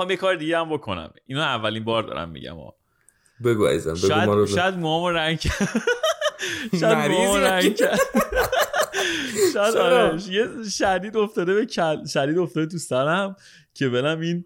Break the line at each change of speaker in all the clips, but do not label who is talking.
می‌خوام یه کار دیگه هم بکنم اینو اولین بار دارم میگم
بگو عزیزم بگو
شاید
ما رو
شاید موامو رنگ. شاید موامو رنگ. شاید؟ آره یه شدید افتاده به کل شدید افتاده تو سرم که برم این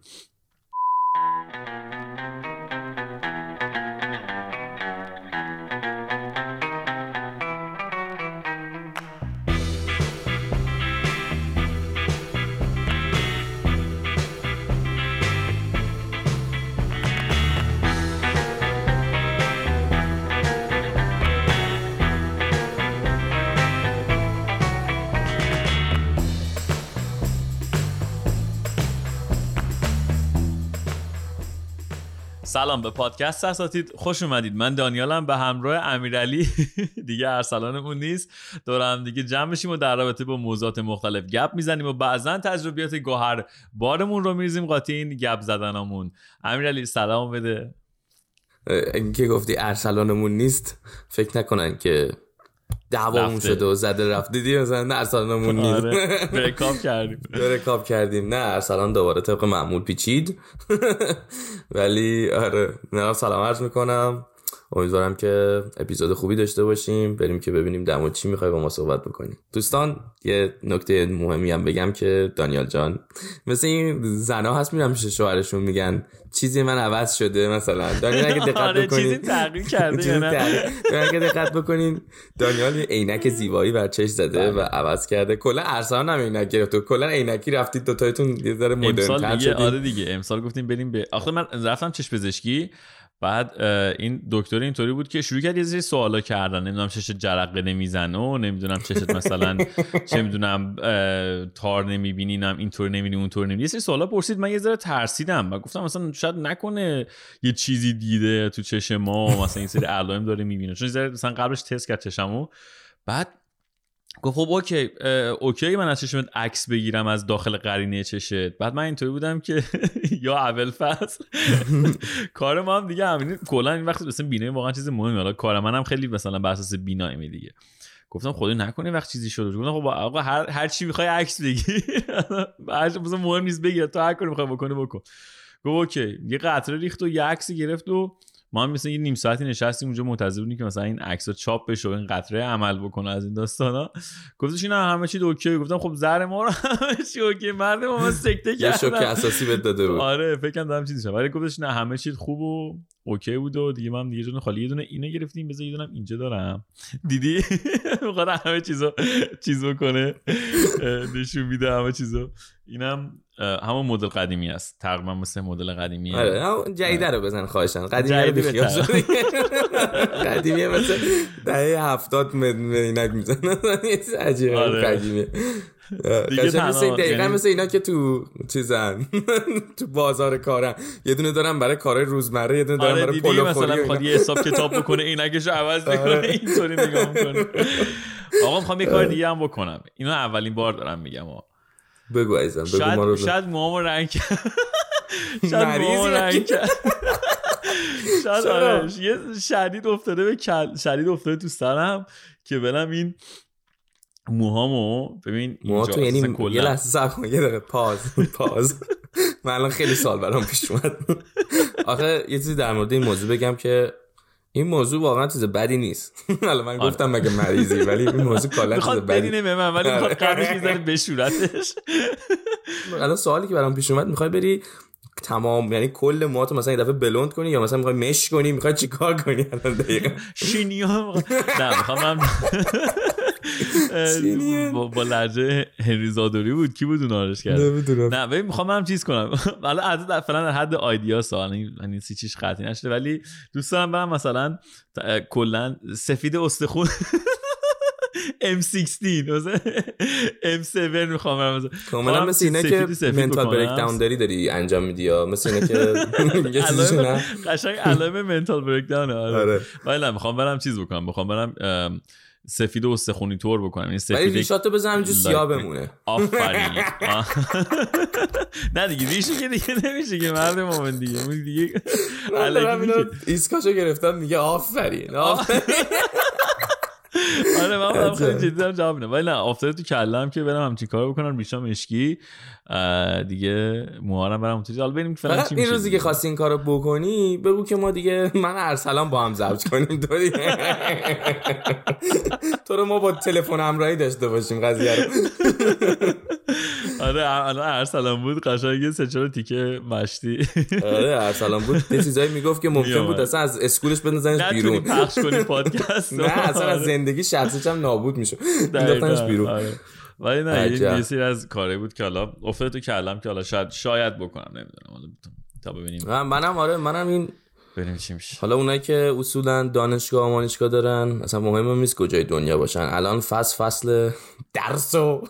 سلام به پادکست اساتید. خوش اومدید. من دانیالم به همراه امیرعلی. دیگه ارسلانمون نیست. دور هم دیگه جمع بشیم و در رابطه با موضوعات مختلف گپ می‌زنیم و بعضا تجربیات گوهر بارمون رو میریزیم قاطی این گپ زدنامون. امیرعلی سلام بده.
اینکه گفتی ارسلانمون نیست فکر نکنن که دعوامون. شده و زده رفت دیدی مثلا نه ارسلانمون نیست.
آره. بریکاپ کردیم.
رکاب کردیم. نه ارسلان دوباره طبق معمول پیچید. ولی آره نه سلام عرض می‌کنم. امیدوارم که اپیزود خوبی داشته باشیم. بریم که ببینیم در مورد چی می‌خوای با ما صحبت بکنیم دوستان یه نکته مهمی هم بگم که دانیال جان مثل این زنا هست میرم پیش شوهرشون میگن. چیزی من عوض شده مثلا. دانیال اگه دقت
آره چیزی
بکنید
تغییر کرده
چیزی
یا نه؟
تغییر- اگه دقت بکنین دانیال عینک زیبایی بر چش زده و عوض کرده. کلا ارسلان هم عینک گرفت و کلا عینکی رفتید دوتایتون یه ذره مدرن تر
دیگه آره
شدید
دیگه. امسال گفتیم بریم به آخه من رفتم چشم پزشکی. بعد این دکتر اینطوری بود که شروع کرد یه سری سوالا کردن. نمی‌دونم چش جرقه نمی‌زنه و نمی‌دونم چشت مثلا چه می‌دونم تار نمی‌بینی نم اینطور نمی‌بینی اونطور نمی‌بینی. یه سری سوالا پرسید. من یه ذره ترسیدم و گفتم مثلا شاید نکنه یه چیزی دیده تو چش ما مثلا این سری علائم داره می‌بینه. چون ذره مثلا قبلش تست کرد چشمو. بعد گفت خب OK OK من از چشمت عکس بگیرم از داخل قرنیه چشت بعد من اینطوری بودم که یا اول فصل کار ما هم دیگه همین کلا این وقت مثلا بینایی واقعا چیز مهمه حالا کار منم خیلی مثلا بر اساس بینایی دیگه. گفتم خدای نکنه وقت چیزی شده گفتم خب آقا هر هر چی می‌خوای عکس بگیر. هر مثلا مهم نیست بگیر. تو هر کاری می‌خوای بکنه بکن. گفت OK. یه قطره ریخت و یه عکسی گرفت و ما هم مثلا یه نیم ساعتی نشستیم اونجا منتظر بودیم که مثلا این عکس چاپ بشه و این قطره عمل بکنه از این داستانا. گفتش نه همه چی OK. گفتم خب زهر مارو همه چی OK. مرد ما سکته
یه شوک اساسی بهت داده بود.
آره فکر کنم دارم چیزی ولی گفتش نه همه چیز خوب و اوکی بود و دیگه من دیگه دونه خالی یه دونه اینو گرفتیم. بذار یه دونه اینجا دارم. دیدی؟ می‌خواد همه چیزو چیز بکنه اه، نشون میده همه چیزو. اینم همون مدل قدیمی است. تقریبا مثل مدل قدیمی.
آره جدیده رو بزن خواهشن قدیمی رو بیخیال قدیمی مثل دهه هفتاد مدینک چیز عجیبه
آره. دیگه
مثل دقیقا
یعنی-
مثل اینا که تو چیزن تو بازار کارن یه دونه دارن برای کارهای روزمره یه دونه دارن
آره
برای پلو
مثلا
اینا.
یه حساب کتاب بکنه اینکش عوض می‌کنه
آره.
اینطوری نگاه می‌کنه آقا می‌خوام یه کار دیگه هم بکنم اینو اولین بار دارم میگم.
بگو عزیزم بگو ما
شاید
رو
شاید موامو رنگ کرد شاید موامو؟ رنگ کرد شاید؟ آره یه شدید افتاده به کل شدید افتاده تو سرم که برم این موهامو ببین
ما
اینجا
تو یعنی یه لحظه صبر کن یه دقیقه پاز پاز. من الان خیلی سال برام پیش اومد. آخه یه چیزی در مورد این موضوع بگم که این موضوع واقعا چیز بدی نیست. حالا من گفتم مگه مریضی ولی این موضوع کلا چیز
می‌خواد
بدی
به من ولی می‌خواد
آره.
قبلش می‌ذاره بشورتش.
الان سوالی که برام پیش اومد می‌خوای بری تمام یعنی کل موهاتو مثلا یه دفعه بلوند کنی یا مثلا می‌خوای مش کنی؟ می‌خوای چیکار کنی؟ الان دقیقا.
شینیا نه می‌خوام؟ با, با لحجه هنری زادوری بود. کی بود اون آرش کرد؟
نمی‌دونم.
نه ببین می‌خوام هم چیز کنم. حالا از در فلان در حد آیدیا سوال یعنی سی چیش قطعی نشده. ولی دوست دارم برم مثلا کلا سفید استخون M16 مثلا M7 می‌خوام برم مثلا.
کاملا مثل اینه که منتال. بریک داون داری داری انجام میدی یا مثل اینه که
قشنگ علائم منتال بریک داون آره. ولی نه می‌خوام برم چیز بکنم. می‌خوام برم سفید و استخونی طور بکنم. این
ولی
سفید
ریشاتو بزن همینجور سیاه بمونه
آفرین. نه دیگه ریشه که دیگه نمیشه که مرد مومن دیگه. اون دیگه.
ایسکاشو گرفتم میگه آفرین آفرین.
آره من خیلی جدی دارم جواب میدم. ولی نه افتاده تو کلم که برم همچین کارو بکنم ریشا مشکی دیگه موهارم برم اونجوری حالا ببینیم
فعلا چی این روزی که خواستی این کارو بکنی بگو که ما دیگه من ارسلان با هم ضبط کنیم تو تو رو ما با تلفن همراهی داشته باشیم قضیه رو.
آره الان ارسلان بود. قشنگ سه چهار تیکه مشتی.
آره ارسلان بود. یه چیزایی می‌گفت که ممکن بود اصلا از اسکولش بندازنش بیرون.
پخش کنی پادکست.
نه اصلا از زندگی شخصیش هم نابود میشه مینداختنش بیرون.
آره. ولی نه یه از کاری بود که حالا افتاد تو کلم که حالا شاید شاید بکنم نمی‌دونم. حالا تا ببینیم.
منم آره منم این
چی میشه.
حالا اونایی که اصولا دانشگاه آمانشگاه دارن اصلا مهم نیست کجای دنیا باشن. الان فصل فصل درس و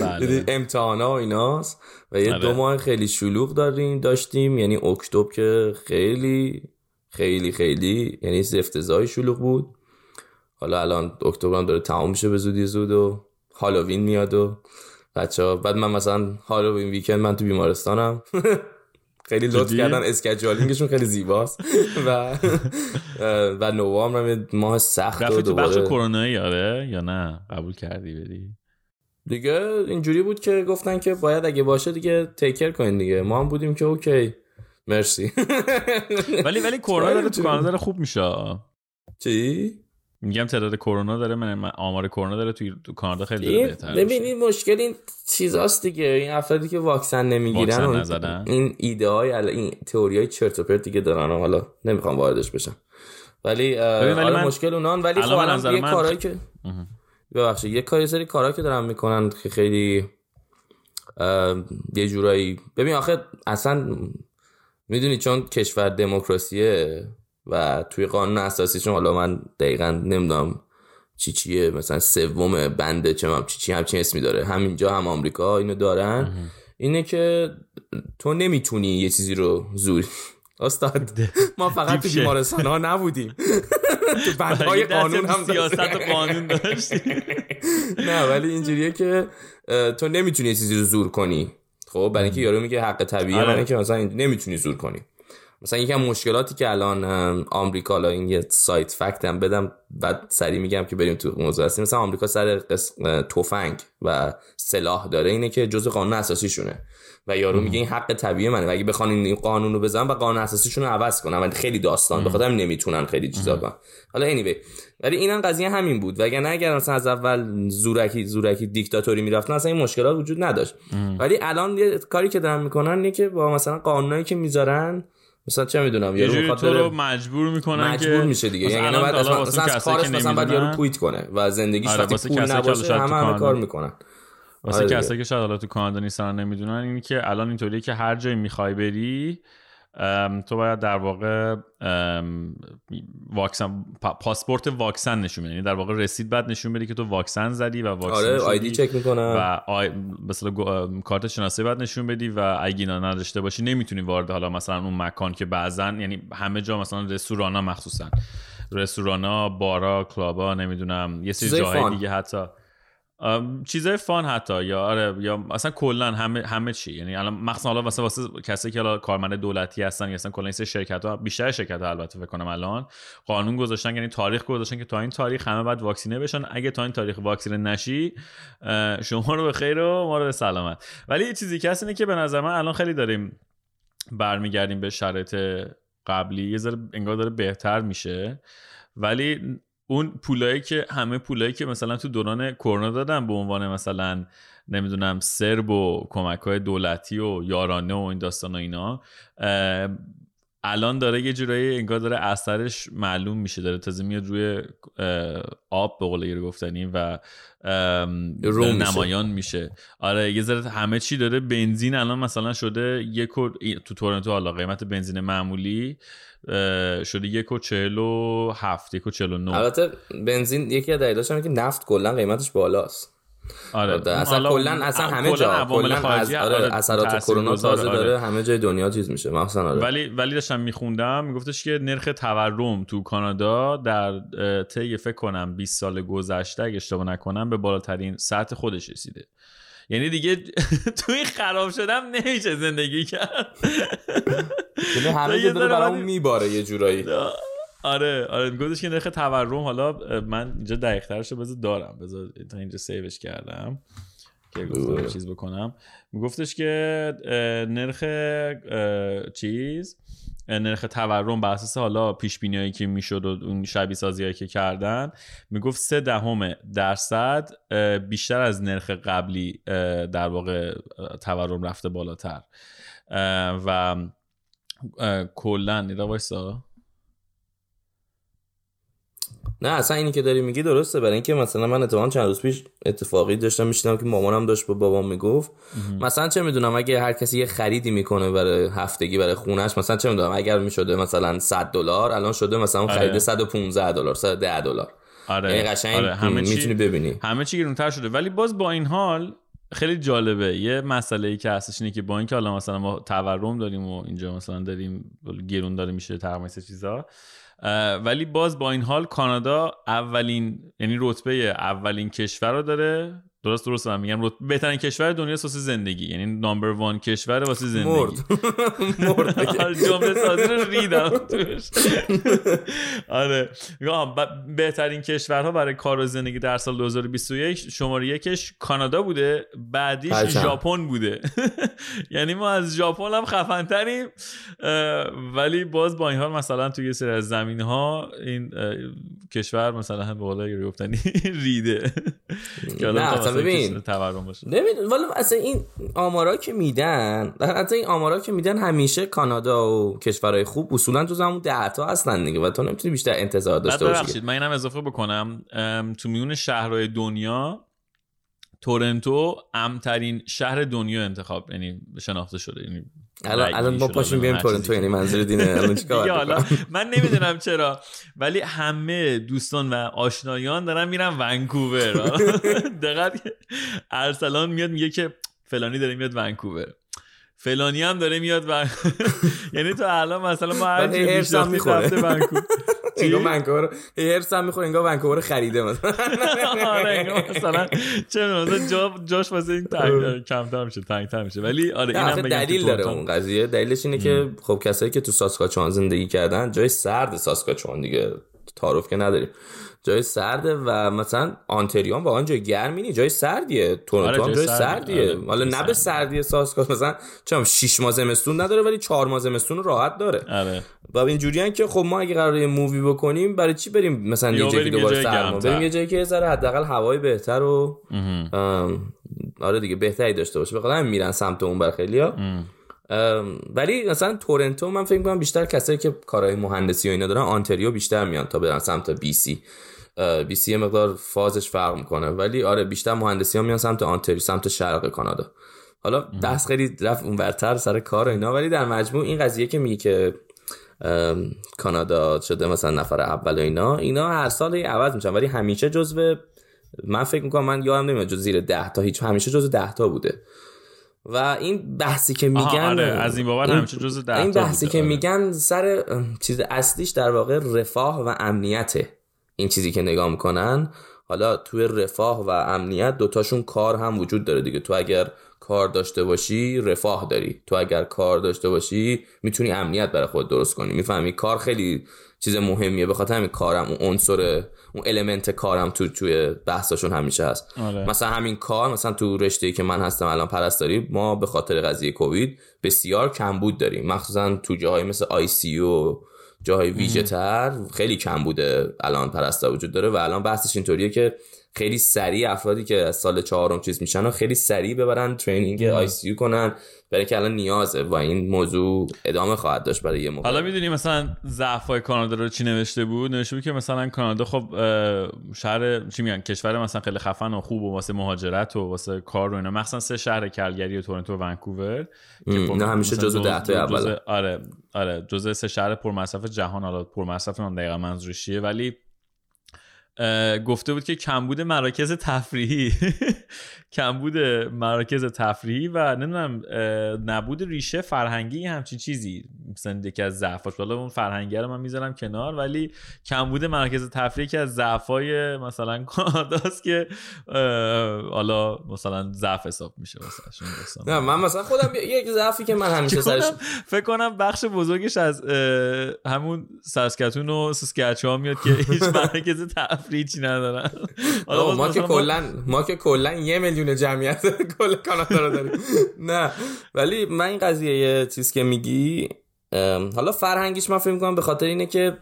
بله. امتحانا و ایناست و یه دو بله. ماه خیلی شلوغ داریم داشتیم. یعنی اکتبر که خیلی خیلی خیلی یعنی افتضاحی شلوغ بود. حالا الان اکتبر هم داره تمام میشه به زودی زود و هالووین میاد و بچه ها بعد من مثلا هالووین ویکند من تو بیمارستانم. خیلی لطف کردن اسکجوالینگشون خیلی زیباست. و و نوامبر ماه سخت و
دوباره بخش کرونایی آره؟ یا نه؟ قبول کردی بدی
دیگه اینجوری بود که گفتن که باید اگه باشه دیگه تیکر کنین دیگه. ما هم بودیم که اوکی. مرسی.
ولی ولی کرونا داره تو کانادا خوب میشه.
چی؟
میگم تعداد کرونا داره من آمار کرونا داره تو, تو کانادا خیلی داره بهتر
ببینید مشکل این چیزاست دیگه. این افرادی که واکسن نمی‌گیرن
واکسن
این ایده های این تئوری های چرت و پرت دیگه دارن حالا نمی‌خوام واردش بشم. ولی آره مشکل اونان. ولی خب الان یه کارهایی که ببخشید یه کاری سری کارهایی که دارن می‌کنن که خیلی یه جورایی ببین آخه اصلا می‌دونی چون کشور دموکراسیه و توی قانون اساسیشون حالا من دقیقا نمی‌دونم چی چیه مثلا سوم بنده چه هم چی چی همچین اسمی داره. همینجا هم آمریکا اینو دارن. اینه که تو نمی‌تونی یه چیزی رو زور استاد ما فقط تو بیمارستان ها نبودیم. تو بندهای قانون هم
سیاست و قانون داشتیم
نه ولی اینجوریه که تو نمی‌تونی چیزی رو زور کنی. خب برای اینکه یارو میگه حق طبیعیه آره. که مثلا نمی‌تونی زور کنی. مثلا یکی مشکلاتی که الان آمریکا الان این یه سایت فکت هم بدم بعد سری میگم که بریم تو موضوع هستیم. مثلا آمریکا سر تفنگ و سلاح داره اینه که جزء قانون اساسی شونه و یارو میگه این حق طبیعی منه و اگه بخوان این قانون رو بزنن و قانون اساسیشون رو عوض کنن. و خیلی داستان. بخاطر نمی‌تونن خیلی چیزا کنن. حالا anyway. ولی اینم قضیه همین بود. وگرنه اگر مثلا از اول زورکی زورکی دیکتاتوری می‌رفتن اصلا این مشکلات وجود نداشت. ولی الان یه کاری که دارن می‌کنن اینه که با مثلا قانونایی که می‌ذارن مثلا چه می‌دونم
یارو می‌خواد رو مجبور می‌کنن
مجبور میشه دیگه. یعنی بعد مثلا, کارش مثلا بعد یارو توییت کنه و زندگیش آره وقتی پول نباشه همه کار می‌کنن.
واسه آره کسایی که شاید حالا تو کانادا نیستن نمی‌دونن اینی که الان اینطوریه که هر جایی می‌خوای بری تو باید در واقع واکسن پاسپورت واکسن نشون بدی. یعنی در واقع رسید بعد نشون بدی که تو واکسن زدی و واکسن
آره آیدی چک می‌کنن.
و آی... مثلا کارت شناسی بعد نشون بدی و اگه اینا نداشته باشی نمی‌تونی وارد حالا مثلا اون مکان که بعضا یعنی همه جا مثلا رستورانا مخصوصا. رستورانا بارا کلابا نمی‌دونم یه سری جاهای دیگه حتی. چیزای فان حتی یا آره یا اصلا کلا همه همه چی. یعنی الان مخصوصا حالا واسه واسه کسی که حالا کارمند دولتی هستن یا اصلا کلا این شرکت ها بیشتر شرکت ها البته فکر کنم الان قانون گذاشتن یعنی تاریخ گذاشتن که تا این تاریخ همه باید واکسینه بشن. اگه تا این تاریخ واکسینه نشی شما رو به خیر و ما رو به سلامت. ولی یه چیزی که اینه که به نظر من الان خیلی داریم برمیگردیم به شرایط قبلی. یه ذره انگار داره بهتر میشه. ولی اون پولایی که همه پولایی که مثلا تو دوران کرونا دادن به عنوان مثلا نمی‌دونم سرب و کمک های دولتی و یارانه و این داستان و اینا الان داره یه جورایی انگار داره اثرش معلوم میشه داره تازه میاد روی آب به قول گفتنی و نمایان میشه. آره یه ذره همه چی داره بنزین الان مثلا شده یک تو تورنتو حالا قیمت بنزین معمولی شده یک و چهل و هفت یک و چهل و نو
البته بنزین یکی از دلیلاش که نفت کلا قیمتش بالاست.
آره.
اصلا کلا اصلا همه جا کلا از آره, آره، اثرات کرونا تازه آره. داره همه جای دنیا چیز میشه مثلا آره.
ولی ولی داشتم میخوندم میگفتش که نرخ تورم تو کانادا در طی فکر کنم 20 سال گذشته اگه اشتباه نکنم به بالاترین سطح خودش رسیده. یعنی دیگه توی خراب شدم نمیشه زندگی کرد.
یعنی همه داره برامون میباره یه جورایی.
آره آره میگفتش که نرخ تورم حالا من اینجا دقیق ترش بذار دارم. بذار اینجا سیوش کردم که گفتم چیز بکنم. میگفتش که نرخ چیز نرخ تورم بر اساس حالا پیش بینیایی که می‌شد و اون شبیه سازی که کردن می‌گفت سه دهم درصد بیشتر از نرخ قبلی در واقع تورم رفته بالاتر. و کلا نیدا وایسا؟
نه اصلا اینی که داری میگی درسته. برای اینکه مثلا من اتفاقا چند روز پیش اتفاقی داشتم میشیدم که مامانم داشت با بابام می‌گفت. مثلا چه می‌دونم اگه هر کسی یه خریدی می‌کنه برای هفتگی برای خونش مثلا چه می‌دونم اگر می‌شده مثلا 100 دلار الان شده مثلا آره. خرید 115 دلار 110 دلار.
آره.
یعنی قشنگ آره. همه می‌تونی ببینی.
همه چی گرونتر شده. ولی باز با این حال خیلی جالبه. یه مسئله ای که هستش اینه که با اینکه حالا مثلا ما تورم داریم و اینجا مثلا داریم گرون داره میشه تقریبا چیزا ولی باز با این حال کانادا اولین یعنی رتبه اولین کشور رو داره درست درست هم میگم. بهترین کشور دنیا واسه زندگی. یعنی نامبر وان کشور واسه زندگی. مرد. مرد. جمله سازی رو ریدم آره. بهترین کشورها برای کار و زندگی در سال 2021 شماره یکش کانادا بوده بعدیش ژاپن بوده. یعنی ما از ژاپن هم خفنتریم. ولی باز با این حال مثلا توی یه سری از زمین ها این کشور مثلا هم به قول گفتنی ریده.
اصلا ببین ببین ولی اصلا این آمارا که میدن حتی این آمارا که میدن همیشه کانادا و کشورهای خوب اصولا تو زمون ده تا هستن دیگه و تو نمی‌تونی بیشتر انتظار داشته باشی
من اینم اضافه بکنم. تو میون شهرهای دنیا تورنتو امترین شهر دنیا انتخاب یعنی شناخته شده یعنی
الان الان ما پاشیم بیایم تورنتو یعنی منظور دینه. الان چیکار
من نمی‌دونم چرا ولی همه دوستان و آشنایان دارن میرن ونکوور. دقت ارسلان میاد میگه که فلانی داره میاد ونکوور. فلانی هم داره میاد و یعنی تو الان مثلا ما هر چی رفته ونکوور.
انگار ونکوور هرس هم می‌خوره انگار ونکوور خریده مثلا.
آره مثلا چه مثلا جا جاش واسه این تنگ کمتر میشه تنگتر میشه. ولی آره اینم
دلیل داره اون قضیه. دلیلش اینه که خب کسایی که تو ساسکاچوان زندگی کردن جای سرد ساسکاچوان دیگه تعارف که نداریم. جای سرده و مثلا آنتریان واقعا جای گرمی نیست. جای سردیه. تورنتو آره جای, جای سردیه. آره حالا نه به سردی ساسکا مثلا چم 6 ماه زمستون نداره ولی 4 ماه زمستون راحت داره.
آره.
و اینجوریان که خب ما اگه قراره move ی بکنیم برای چی بریم مثلا یه جایی دوباره سرما؟ بریم یه جایی که ذره حداقل هوای بهتر و آره دیگه بهتری داشته باشه. بخاطر میرن سمت اون ور خیلیا ولی مثلا تورنتو من فکر کنم بیشتر کسایی که کارهای مهندسی و اینا دارن آنتریو بیشتر میان تا برن سمت BC BC مقدار فازش فرق می‌کنه. ولی آره بیشتر مهندسی ها میان سمت آنتریو سمت شرق کانادا. حالا دست خیلی رفت اون ورتر سر کار اینا ولی در مجموع این قضیه که میگه که کانادا شده مثلا نفر اول و اینا اینا هر سال عوض میشن. ولی همیشه جزو من فکر می‌کنم من یادم نمیاد جز زیر ده تا هیچ همیشه جزو ده تا بوده. و این بحثی که میگن
آره از این بابت همیشه جزو ده
این بحثی که آره. میگن سر چیز اصلیش در واقع رفاه و امنیته این چیزی که نگاه می‌کنن. حالا توی رفاه و امنیت دوتاشون کار هم وجود داره دیگه. تو اگر کار داشته باشی رفاه داری. تو اگر کار داشته باشی می‌تونی امنیت برای خود درست کنی. می‌فهمی؟ کار خیلی چیز مهمیه. به خاطر همین کارم اون عنصر اون element کارم تو توی بحثاشون همیشه هست. آره. مثلا همین کار مثلا تو رشته که من هستم الان پرستاری ما به خاطر قضیه کووید بسیار کمبود داریم. مخصوصا تو جاهای مثل ICU و جاهای ویژه تر خیلی کم بوده الان پرستار وجود داره و الان بحثش اینطوریه که خیلی سریع افرادی که از سال چهارم چیز میشن و خیلی سریع ببرن training ICU کنن برای که الان نیازه و این موضوع ادامه خواهد داشت برای یه موقع.
حالا می‌دونی مثلا ضعفای کانادا رو چی نوشته بود؟ نوشته بود که مثلا کانادا خب شهر چی میگن؟ کشور مثلا خیلی خفن و خوب و واسه مهاجرت و واسه کار و اینا. مثلا سه شهر کلگری و تورنتو و ونکوور.
که خب همیشه جزو 10 تا اول
آره آره جزء سه شهر پرمصرف جهان. حالا پرمصرف من دقیقاً منظورش ولی گفته بود که کمبود مراکز تفریحی. کمبود مراکز تفریحی و نمی‌دونم نبود ریشه فرهنگی همچین چیزی. مثلا یکی از ضعفاش حالا اون فرهنگی رو من می‌ذارم کنار ولی کمبود مرکز تفریح که از ضعفای مثلا کاناداست که حالا مثلا ضعف حساب میشه
واسه نه من مثلا خودم یک ضعفی که من همیشه سرش
فکر کنم بخش بزرگش از همون ساسکاتون و ساسکاچوان میاد که هیچ مرکز تفریحی ندارن
ما که کلا ما که کلا یه میلیون جمعیت کل کانادا رو داریم. نه. ولی من این قضیه چیز که میگی حالا فرهنگیش من فکر می‌کنم به خاطر اینه که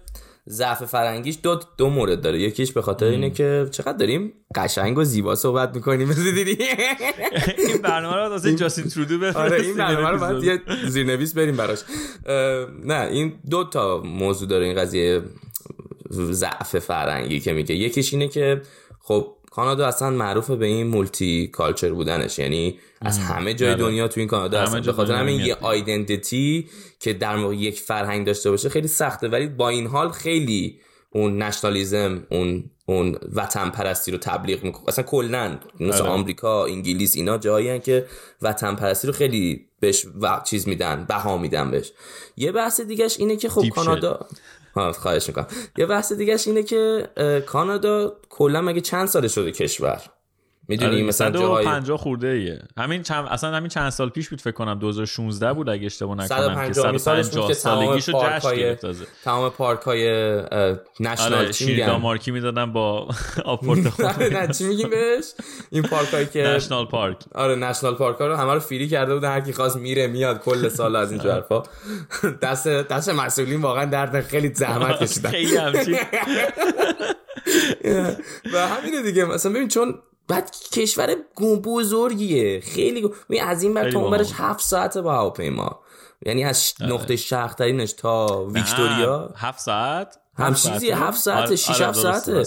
ضعف فرهنگیش دو دو مورد داره. یکیش به خاطر اینه که چقدر داریم قشنگ و زیبا صحبت می‌کنیم. دیدی؟
این برنامه رو واسه جاستین ترودو بفرستیم
آره این برنامه رو باید یه زیرنویس بریم براش. نه این دو تا موضوع داره این قضیه. ضعف فرهنگی که میگه. یکیش اینه که خب کانادا اصلا معروف به این مولتی کالچر بودنش. یعنی از همه جای بله. دنیا تو این کانادا هستن به خاطر همین یه آیدنتیتی که در موقع یک فرهنگ داشته باشه خیلی سخته. ولی با این حال خیلی اون نشنالیزم اون اون وطن پرستی رو تبلیغ می‌کنه. اصلا کلا مثل آره. آمریکا انگلیس اینا جایی که وطن پرستی رو خیلی بهش و چیز میدن بها میدن بهش. یه بحث دیگهش اینه که خب کانادا خواهش می‌کنم. یه بحث دیگهش اینه که کانادا کلا مگه چند ساله شده کشور؟ می‌دونی آره مثلا
جای 50 خورده ایه همین چند اصلا همین چند سال پیش بود فکر کنم 2016 بود اگه اشتباه نکنم که 150 سالگیشو جشن گرفت تازه.
تمام پارک های نشنال آره
شیردا مارکی می‌دادن با آپورت
نه چی میگیم بهش؟ این پارک هایی که
نشنال پارک.
آره نشنال پارک ها رو همه رو فری کرده بودن هر کی خواست میره میاد کل سال از این حرفا. دست دست مسئولین واقعا درد خیلی زحمت کشیدن.
خیلی همچین.
و همینه دیگه مثلا ببین چون بعد کشور بزرگیه. خیلی. از این بر تا اونورش هفت ساعت با هواپیما. یعنی از آره. نقطه شرق ترینش تا ویکتوریا.
هفت ساعت؟
هم چیزی هفت ساعت 6 7 ساعته.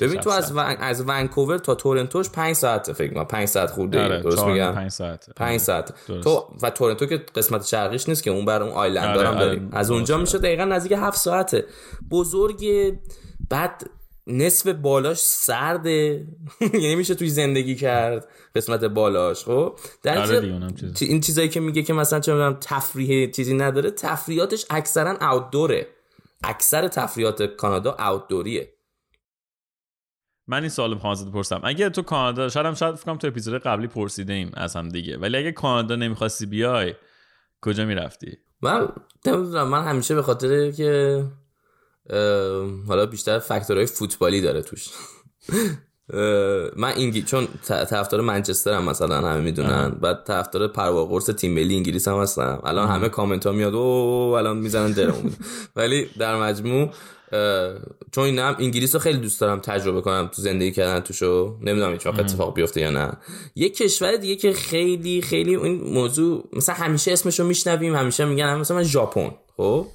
ببین تو از ون... از ونکوور تا تورنتوش 5 ساعته فکر کنم 5 ساعت خورده آره. درست میگم؟
5 ساعت
5 ساعت تو و تورنتو که قسمت شرقیش نیست که اون بر اون آیلند آره. دارم داریم. آره. از اونجا میشه دقیقا نزدیک 7 ساعته. بزرگ بعد نصف بالاش سرده. یعنی میشه توی زندگی کرد قسمت بالاش خب؟ در آره این چیزایی که میگه که مثلا چه می‌دونم تفریح چیزی نداره تفریحاتش اکثرا اوتدوره اکثر تفریحات کانادا اوتدوریه
من این سوال می‌خوام ازت بپرسم. اگه تو کانادا شاید هم شاید فکرم تو اپیزود قبلی پرسیده ایم از هم دیگه. ولی اگه کانادا نمی‌خواستی بیای کجا می‌رفتی؟
من نمی‌دونم من همیشه به خاطر که حالا بیشتر فاکتورهای فوتبالی داره توش. من اینگی چون طرفدار منچسترم مثلا همه می‌دونن. بعد طرفدار پرواز قرص تیم ملی انگلیس هم هستم الان همه کامنت ها میاد او الان می‌زنن درمون ولی در مجموع چون این هم انگلیس رو خیلی دوست دارم تجربه کنم تو زندگی کردن توشو. نمی‌دونم هیچ وقت اتفاق بیفته یا نه. یه کشور دیگه که خیلی خیلی این موضوع مثلا همیشه اسمشو میشنویم همیشه میگن مثلا من ژاپن خب؟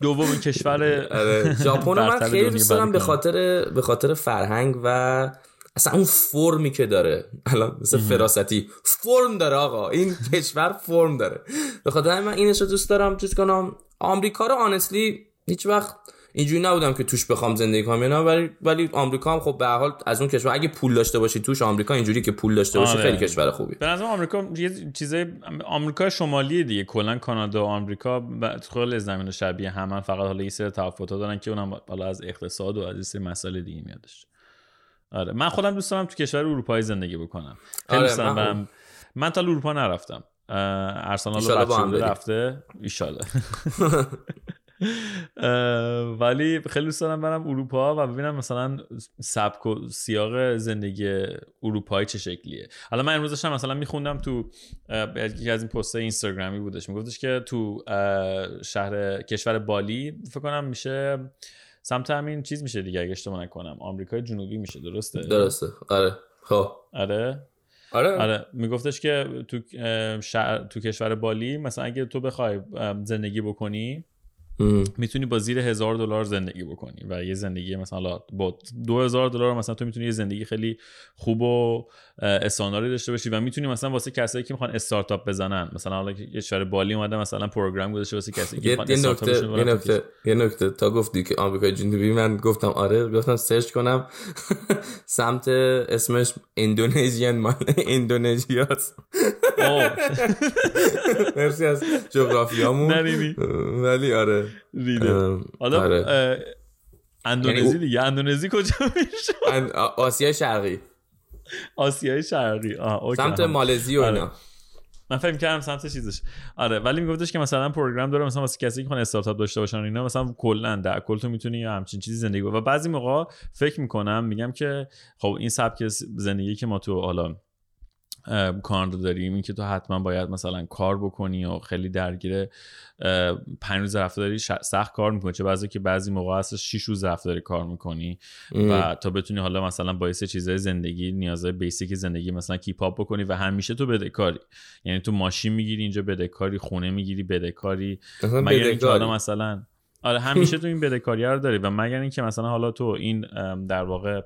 دومین کشور
آره، ژاپن من خیلی دوست دارم به خاطر به خاطر فرهنگ و اصلا اون فرمی که داره. الان مثل فراستی فرم داره آقا. این کشور فرم داره. به خاطر من اینش رو دوست دارم چیز کنم. آمریکا رو آنستلی هیچ وقت اینجوری نبودم که توش بخوام زندگی کنم نه ولی ولی آمریکا هم خب به حال از اون کشور اگه پول داشته باشی توش آمریکا اینجوری که پول داشته باشی آره. خیلی کشور خوبی.
به نظر آمریکا یه چیزای آمریکا شمالی دیگه. کلا کانادا و آمریکا خیلی زمین شبیه همن. فقط حالا یه سری تفاوت‌ها دارن که اونم حالا از اقتصاد و از یه سری مسائل دیگه میادش. آره. من خودم دوست دارم تو کشور اروپایی زندگی بکنم. خیلی آره، من, من تا اروپا نرفتم. ارسنال رو رفته. ایشالا ولی خیلی دوست دارم برم اروپا و ببینم مثلا سبک و سیاق زندگی اروپایی چه شکلیه. حالا من امروز داشتم مثلا میخوندم تو یکی از این پست اینستاگرامی بودش. میگفتش که تو شهر کشور بالی فکر کنم میشه سمت همین چیز میشه دیگه اگه اشتباه نکنم. آمریکای جنوبی میشه درسته؟
درسته. آره. خب.
آره. آره. آره. میگفتش که تو تو کشور بالی مثلا اگه تو بخوای زندگی بکنی می‌تونی با زیر هزار دلار زندگی بکنی و یه زندگی مثلا با دو هزار دلار مثلا تو می‌تونی یه زندگی خیلی خوب و استانداردی داشته باشی و می‌تونی مثلا واسه کسایی که می‌خوان استارتاپ بزنن مثلا حالا یه شهر بالی اومده مثلا پروگرام گذاشته واسه کسی که
می‌خوان یه نکته یه نکته یه نکته. تا گفتی که آمریکای جنوبی من گفتم آره گفتم سرچ کنم. سمت اسمش اندونزیان مال اندونزیاست مرسی از جغرافیامون. ولی آره.
حالا آره. اندونزی یعنی دیگه. اندونزی کجا میشه؟
آسیای شرقی.
آسیای شرقی. آه
سمت مالزی و اینا. آره.
من فکر کردم سمت چیزش. آره ولی میگفتش که مثلا پروگرام داره مثلا واسه کسی که می‌خوان استارتاپ داشته باشن اینا مثلا کلا در کل تو می‌تونی یا همچین چیزی زندگی و بعضی موقع فکر می‌کنم میگم که خب این سبک زندگی که ما تو حالا کار داریم. این که تو حتما باید مثلا کار بکنی و خیلی درگیر پنج روز هفته داری سخت کار می‌کنی. چه بعضی که بعضی موقع هست شیش روز هفته داری کار می‌کنی و تا بتونی حالا مثلا باعث چیزای زندگی نیازهای بیسیک زندگی مثلا کیپاپ بکنی و همیشه تو بدهکاری. یعنی تو ماشین می‌گیری اینجا بدهکاری خونه می‌گیری بدهکاری. مگر اینکه حالا مثلا آره همیشه تو این بدهکاری رو داری و مگر اینکه مثلا حالا تو این در واقع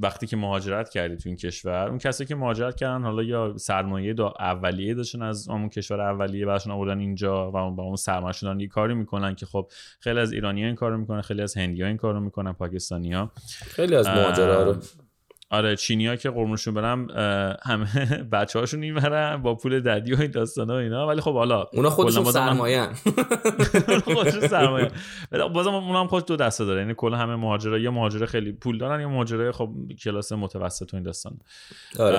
وقتی که مهاجرت کردی تو این کشور اون کسی که مهاجرت کردن حالا یا سرمایه دا اولیه داشتن از اون کشور اولیه براشون آوردن اینجا و اون با اون سرمایه‌شون یه کاری می‌کنن که خب خیلی از ایرانی‌ها این کارو می‌کنن خیلی از هندی‌ها این کارو می‌کنن پاکستانی‌ها.
خیلی از مهاجرا رو.
آره چینیا که قرمشون برم همه بچه هاشون می‌برن با پول ددی و این داستان ها اینا. ولی خب حالا
اونا خودشون سرمایه
خودشون سرمایه. بازم اونا هم خود دو دسته داره. یعنی کل همه مهاجرا یا مهاجره خیلی پول دارن یا مهاجره خب کلاس متوسط و این داستان. آره.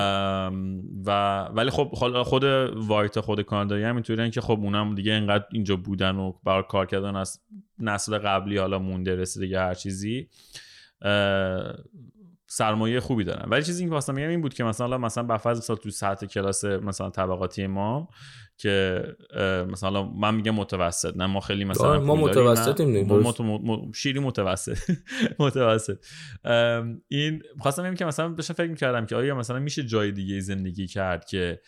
و ولی خب خود وایت خود کانادایی هم اینطوریه که خب اونم دیگه اینقدر اینجا بودن و برای کار کردن از نسل قبلی حالا مونده رسیده هر چیزی. سرمایه خوبی دارن. ولی چیزی که واسه میگم این بود که مثلا مثلا به فرض مثلا تو سطح کلاس مثلا طبقاتی ما که مثلا من میگم متوسط نه ما خیلی مثلا
آره، ما متوسطیم
ما شیری متوسط. متوسط. این خواستم که مثلا بشه فکر می‌کردم که آیا مثلا میشه جای دیگه زندگی کرد که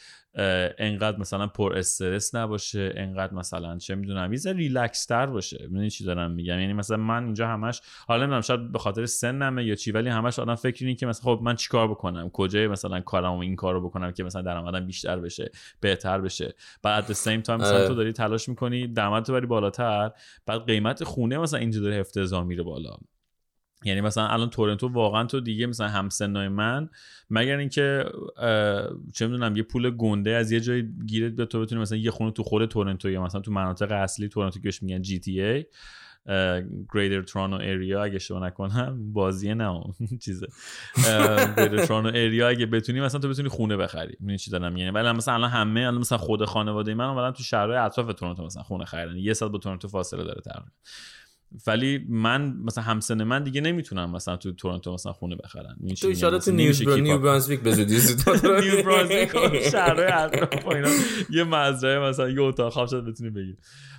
انقدر مثلا پر استرس نباشه انقدر مثلا چه می‌دونم یه ریلکس تر باشه. می‌دونی چی دارم میگم؟ یعنی مثلا من اینجا همش حالا نمی‌دونم شاید به خاطر سنمه یا چی ولی همش آدم فکر اینه که مثلا خب من چیکار بکنم؟ کجای مثلا کارم این کارو بکنم که مثلا درآمدم بیشتر بشه بهتر بشه؟ بعد same time مثلا تو داری تلاش می‌کنی درآمد تو بری بالاتر بعد قیمت خونه مثلا اینجا داره افتضاح میره بالا. یعنی مثلا الان تورنتو واقعا تو دیگه مثلا همسنای من مگر اینکه چه می‌دونم یه پول گنده از یه جای گیرت به تو بتونی مثلا یه خونه تو خود تورنتو یا مثلا تو مناطق اصلی تورنتو که میگن GTA Greater Toronto Area اگه اشتباه نکنم بازیه نه چیزه. گریتر ترانو اریا اگه بتونی مثلا تو بتونی خونه بخری. می‌دونی چی دارم یعنی ولی مثلا الان همه الان مثلا خود خانواده من اومدن تو شهرهای اطراف تورنتو مثلا خونه خریدن. یه ساعت با تورنتو فاصله داره تقریبا ولی من مثلا همسن من دیگه نمی‌تونم مثلا تو تورنتو مثلا خونه بخرن.
تو اشاره تو نیو برانسویک به زودی
نیو اینا. یه مزرعه مثلا یه اتاق خواب شد بتونی بگیر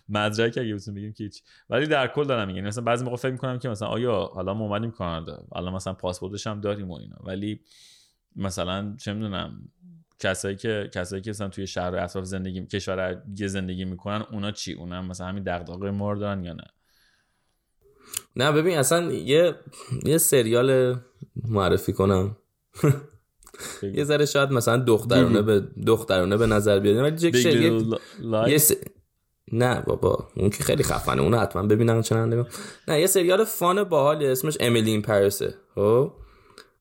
مزرعه که اگه بتونیم بگیم که هیچ. ولی در کل دارم میگم. مثلا بعضی موقع فکر می‌کنم که مثلا آیا حالا ما اومدیم کانادا حالا مثلا پاسپورتش هم داریم و اینا. ولی مثلا چه می‌دونم کسایی که کسایی که مثلا توی شهر اطراف زندگی کشور زندگی می‌کنن اونا چی؟ اونا مثلا همین دغدغه مار دارن یا نه؟
نه ببین اصلا یه یه سریال معرفی کنم. یه ذره شاید مثلا دخترونه به دخترونه به نظر بیاد. ولی جک یه نه بابا اون که خیلی خفنه اون حتما ببینن چنان نه یه سریال فان باحال اسمش امیلی این پاریسه خب؟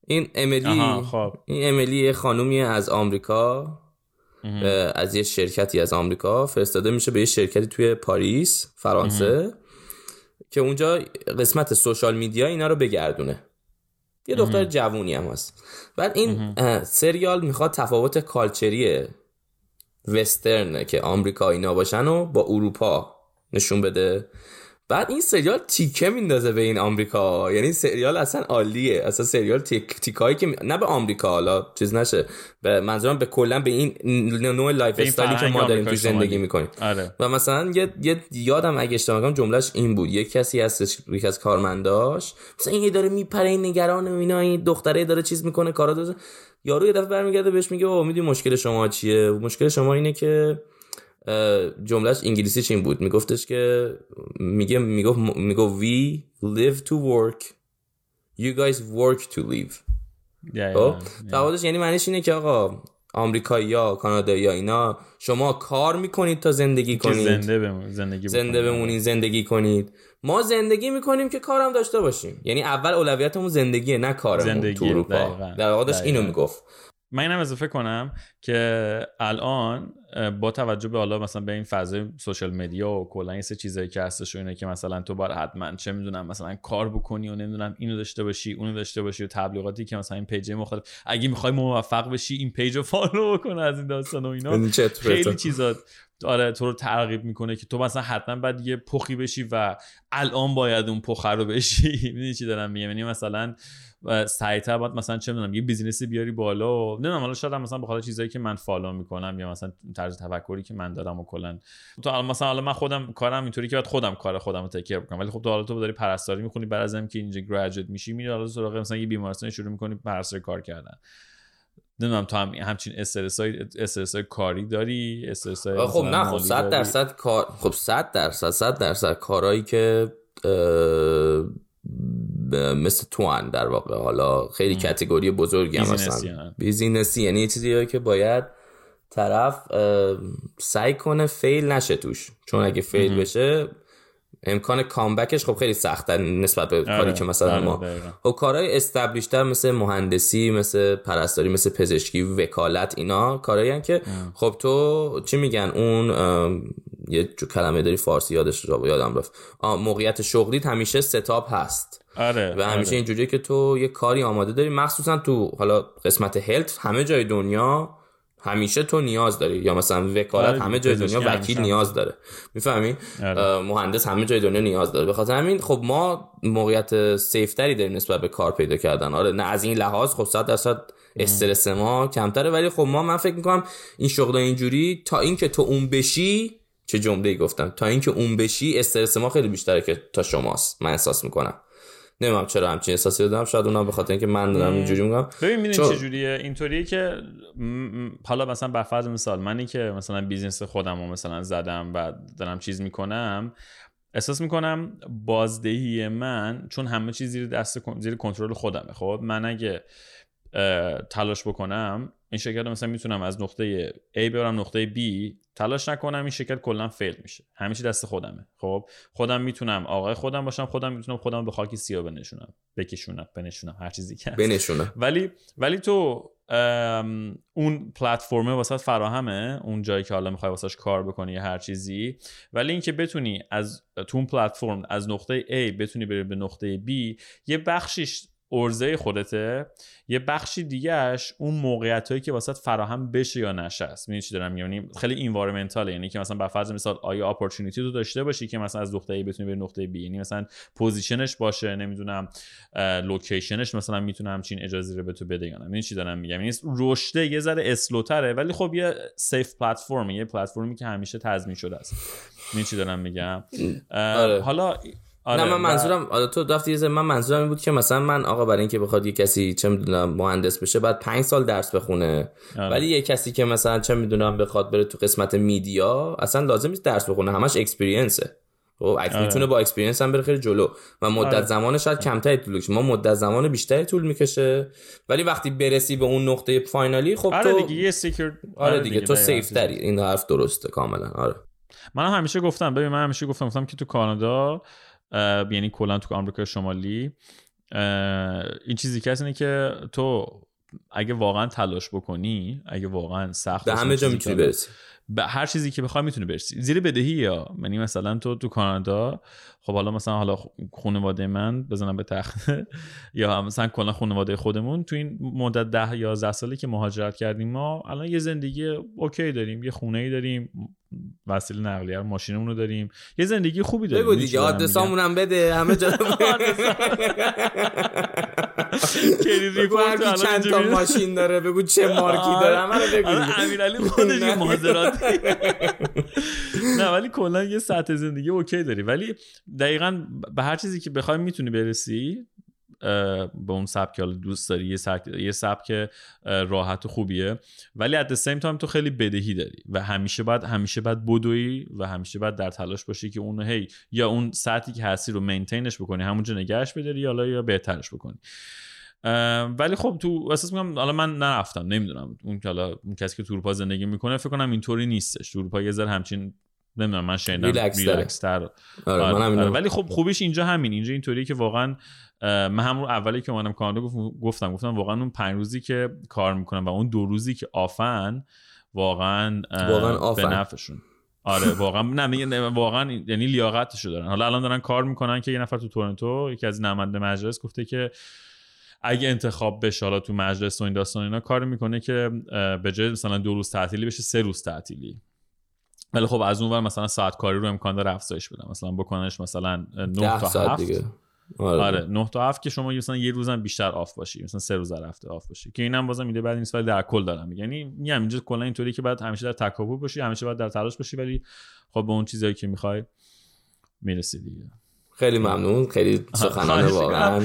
این امیلی
خب.
این امیلی یه خانومیه از آمریکا از یه شرکتی از آمریکا فرستاده میشه به یه شرکتی توی پاریس فرانسه. که اونجا قسمت سوشال میدیا اینا رو بگردونه. یه دختر جوونی هم هست. بعد این سریال می‌خواد تفاوت کالچری وسترن که آمریکا اینا باشن و با اروپا نشون بده. بعد این سریال تیکه میندازه به این آمریکا. یعنی سریال اصلا عالیه. اصلا سریال تیک تیکایی که نه به آمریکا حالا چیز نشه. به منظورم به کلا به این نوع lifestyle ی که ما داریم تو زندگی می‌کنیم.
آره.
و مثلا یه, یه یادم اگه اشتباه کنم جملهش این بود. یه کسی هستش یک از کارمنداش. مثلا این داره میپره این نگران و اینا این دختره داره چیز می‌کنه کارا داره یارو یه دفعه برمیگرده بهش میگه oh می‌دونی مشکل شما چیه؟ مشکل شما اینه که جملهش انگلیسیش این بود. میگفتش که میگه می‌گفت میگو we live to work. You guys work to live. خب؟ یعنی معنیش اینه که آقا آمریکایی یا کانادایی یا اینا شما کار می‌کنید تا زندگی کنید.
زنده بمون. زندگی
زنده بمونید زندگی کنید. ما زندگی می‌کنیم که کارم داشته باشیم. یعنی اول اولویتمون زندگیه نه کارمون زندگی. تو اروپا. در واقع اینو می‌گفت.
من اینم اضافه کنم که الان با توجه به حالا مثلا به این فضای social media و کلا این سه چیزایی که هستش و اینه که مثلا تو باید حتما چه می‌دونم مثلا کار بکنی و نمی‌دونم اینو داشته باشی اونو داشته باشی و تبلیغاتی که مثلا این page مختلف اگه می‌خوای موفق بشی این page رو follow بکن از این داستان و اینا. خیلی چیزا آره تو رو ترغیب می‌کنه که تو مثلا حتما باید یه پخی بشی و الان باید اون پخ رو بشی. می‌دونی چی دارم میگم؟ یعنی مثلا سعیتر باید مثلا چه می‌دونم یه business ی بیاری بالا و نمی‌دونم حالا شاید مثلا به خاطر چیزایی که من follow می‌کنم یا مثلا طرز تفکری که من دارم و کلا. تو مثلا حالا من خودم کارم اینطوری که باید خودم کار خودم رو تکیه بکنم ولی خب تو حالا تو داری پرستاری می‌خونی بعد از اینکه اینجا graduate میشی میری حالا سراغ مثلا یه بیمارستان شروع می‌کنی پرستاری کار کردن. نمی‌دونم تو هم همچین استرس های کاری داری؟ استرس
خب نه خب 100 درصد کار خب 100 درصد 100 درصد کارهایی که مثل تو هن در واقع. حالا خیلی ام. category بزرگی هم مثلا business ی یعنی یه چیزی که باید طرف سعی کنه fail نشه توش. چون اگه fail بشه امکان comeback ش خب خیلی سخته نسبت به کاری آره، که مثلا آره، ما خب کارهای established تر مثل مهندسی مثل پرستاری مثل پزشکی وکالت اینا کارهایی که خب تو چی میگن اون یه جو کلمه داری فارسی یادش رو یادم رفت. موقعیت شغلیت همیشه setup هست.
آره
و همیشه
آره.
اینجوریه که تو یه کاری آماده داری. مخصوصا تو حالا قسمت health همه جای دنیا همیشه تو نیاز داری. یا مثلا وکالت آره، همه جای دنیا وکیل نیاز داره. می‌فهمی؟ آره. مهندس همه جای دنیا نیاز داره. به خاطر همین خب ما موقعیت safe تری داریم نسبت به کار پیدا کردن. آره نه از این لحاظ خب 100 درصد استرس ما کمتره ولی خب ما من فکر می‌کنم این شغل اینجوری تا اینکه تو اون بشی چه جمله گفتم؟ تا اینکه اون بشی استرس ما خیلی بیشتره که تا شماست. من احساس می‌کنم. نمی‌دونم چرا همچین احساسی دادم شاید اونم به خاطر اینکه من دارم اینجوری میگم.
ببین می‌دونی چه جوریه اینطوریه که حالا مثلا به فرض مثال منی که مثلا بیزینس خودم رو مثلا زدم و دارم چیز می‌کنم احساس می‌کنم بازدهی من چون همه چیز زیر دست زیر کنترل خودمه خب؟ من اگه تلاش بکنم این شرکت رو مثلا می‌تونم از نقطه A ببرم نقطه B تلاش نکنم این شرکت کلا فیل میشه. همه چی دست خودمه. خب خودم می‌تونم آقای خودم باشم خودم می‌تونم خودم به خاکی سیاه بنشونم بکشونم بنشونم هر چیزی که
بنشونم.
ولی ولی تو اون پلتفرمه واسه فراهمه اون جایی که حالا می‌خوای واسش کار بکنی یا هر چیزی. ولی اینکه بتونی از تو اون پلتفرم از نقطه A بتونی بری به نقطه B یه بخشیش عرضه خودته. یه بخشی دیگهش اون موقعیت هایی که واسه فراهم بشه یا نشه است. می‌دونی چی دارم میگم؟ یعنی خیلی environmental ه یعنی که مثلا به فرض مثال آیا opportunity رو داشته باشی که مثلا از نقطه A بتونی به نقطه B یعنی مثلا position ش باشه نمی‌دونم location ش مثلا می‌تونه همچین اجازه رو به تو بده یا نه. چی دارم میگم؟ یعنی رشته یه ذره slow تره ولی خب یه safe platform یه پلتفرمی که همیشه تضمین شده است. می‌دونی چی دارم میگم؟ آره. حالا
آره نه من منظورم آره تو دفتی من منظورم این بود که مثلا من آقا برای اینکه بخواد یه کسی چه می‌دونم مهندس بشه بعد پنج سال درس بخونه. آره. ولی یه کسی که مثلا چه می‌دونم بخواد بره تو قسمت media اصلا لازم نیست درس بخونه همش experience ه خب آره. می‌تونه با experience هم بره خیلی جلو. و مدت آره. زمان شاید کمتری طول ما مدت زمان بیشتری طول می‌کشه. ولی وقتی برسی به اون نقطه final ی خب
آره
تو
دیگه یه سیکر
آره, آره دیگه, تو سیف تری. این حرف درسته کاملا. آره.
من همیشه گفتم ببین من همیشه گفتم گفتم که تو کانادا یعنی کلا تو آمریکا شمالی. این چیزی که اینه که تو اگه واقعا تلاش بکنی اگه واقعا سخت
به همه جا می‌تونی برسی.
به هر چیزی که بخوای می‌تونی برسی زیر بدهی یا؟ یعنی مثلا تو تو کانادا خب حالا مثلا حالا خانواده من بزنم به تخت یا مثلا کلا خانواده خودمون تو این مدت ده یا سالی که مهاجرت کردیم ما الان یه زندگی اوکی داریم یه خونه ای داریم وسیله نقلیه ماشینمون رو داریم یه زندگی خوبی داریم.
بگو دیگه آدرسامون هم بده همه جا بگو هر چند تا ماشین داره بگو چه مارکی داره همه رو بگو
امیرعلی خودش مهاجرات نه ولی کلا یه سطح زندگی اوکی داری. ولی دقیقا به هر چیزی که بخوای می‌تونی برسی به اون سبک که دوست داری یه سبک, یه سبک راحت و خوبیه. ولی at same time تو خیلی بدهی داری و همیشه باید همیشه باید بدوی و همیشه باید در تلاش باشی که اونو هی یا اون سطحی که هستی رو maintain ش بکنی همونجا نگهش بداری یا یا بهترش بکنی. ولی خب تو اساس میگم حالا من نرفتم نمی‌دونم. اون حالا اون کسی که تو اروپا زندگی می‌کنه فکر کنم اینطوری نیستش. تو اروپا یه ذره همچین نمی‌دونم من شنیدم
ریلکس
تر.
آره
آره، آره. ولی خب خوبیش اینجا همین. اینجا اینطوریه که واقعا من همون اولی که اومدم کانادا گفت- گفتم گفتم واقعا اون پنج روزی که کار می‌کنم و اون دو روزی که آفن واقعا
واقعا آفن.
به نفعشون آره واقعا نه واقعا یعنی لیاقتشو دارن. حالا الان دارن کار می‌کنن که یه نفر تو تورنتو یکی از نماینده مجلس گفته که اگه انتخاب بشه حالا تو مجلس و این داستان اینا کار می‌کنه که به جای مثلا دو روز تعطیلی بشه سه روز تعطیلی. ولی خب از اون ور مثلا ساعت کاری رو امکان داره افزایش بدم مثلا بکننش مثلا 9
ده
تا
ساعت
7
دیگه. آره,
آره 9 تا 7 که شما مثلا یه روزم بیشتر off باشی مثلا سه روز در هفته off باشی که اینم بازم ایده بد نیست ولی در کل دارم یعنی میگم اینجا کلا اینطوری که باید همیشه در تکاپو باشی همیشه باید در تلاش باشی ولی خب به اون چیزایی که می‌خوای می‌رسی دیگه.
خیلی ممنون خیلی سخنانه
خواهش
واقعا.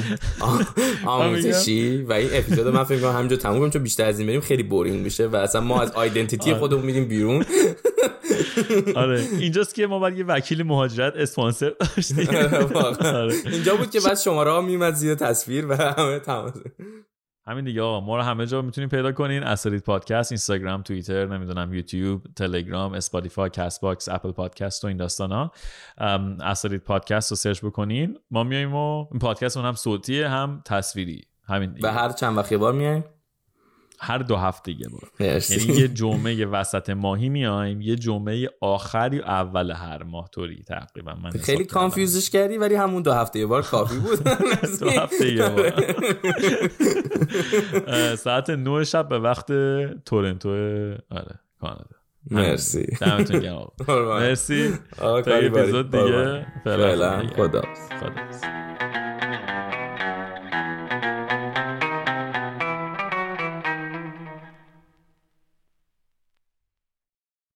آموزشی و این اپیزود من فکر کنم همینجا تموم کنم چون بیشتر از این بریم خیلی boring میشه و اصلا ما از identity خودمون میریم بیرون.
آره اینجاست که ما باید یه وکیل مهاجرت اسپانسر داشتیم.
واقعا.
آره.
اینجا بود که باید شماره ها میومد زیر تصویر و همه تمام
همین دیگه آقا ما رو همه جا می‌تونین پیدا کنین. اسرید پادکست اینستاگرام توییتر نمی‌دونم یوتیوب تلگرام اسپاتیفای Castbox Apple Podcast و این داستانا. اسرید پادکست رو search بکنین. ما میایم و این پادکست هم صوتیه هم تصویری. همین دیگه.
و هر چند وقت بار میایم
هر دو هفته یه بار یعنی یه جمعه وسط ماهی میایم یه جمعه آخری اول هر ماه طوری تقریبا من
خیلی.
confuse
ش کردی ولی همون دو هفته یه بار کافی بود.
دو هفته یه بار. اه، ساعت 9 شب به وقت تورنتو آره کانادا.
مرسی.
دمتون گرم. مرسی. تا. اپیزود. دیگه.
فعلا. خدا
خدا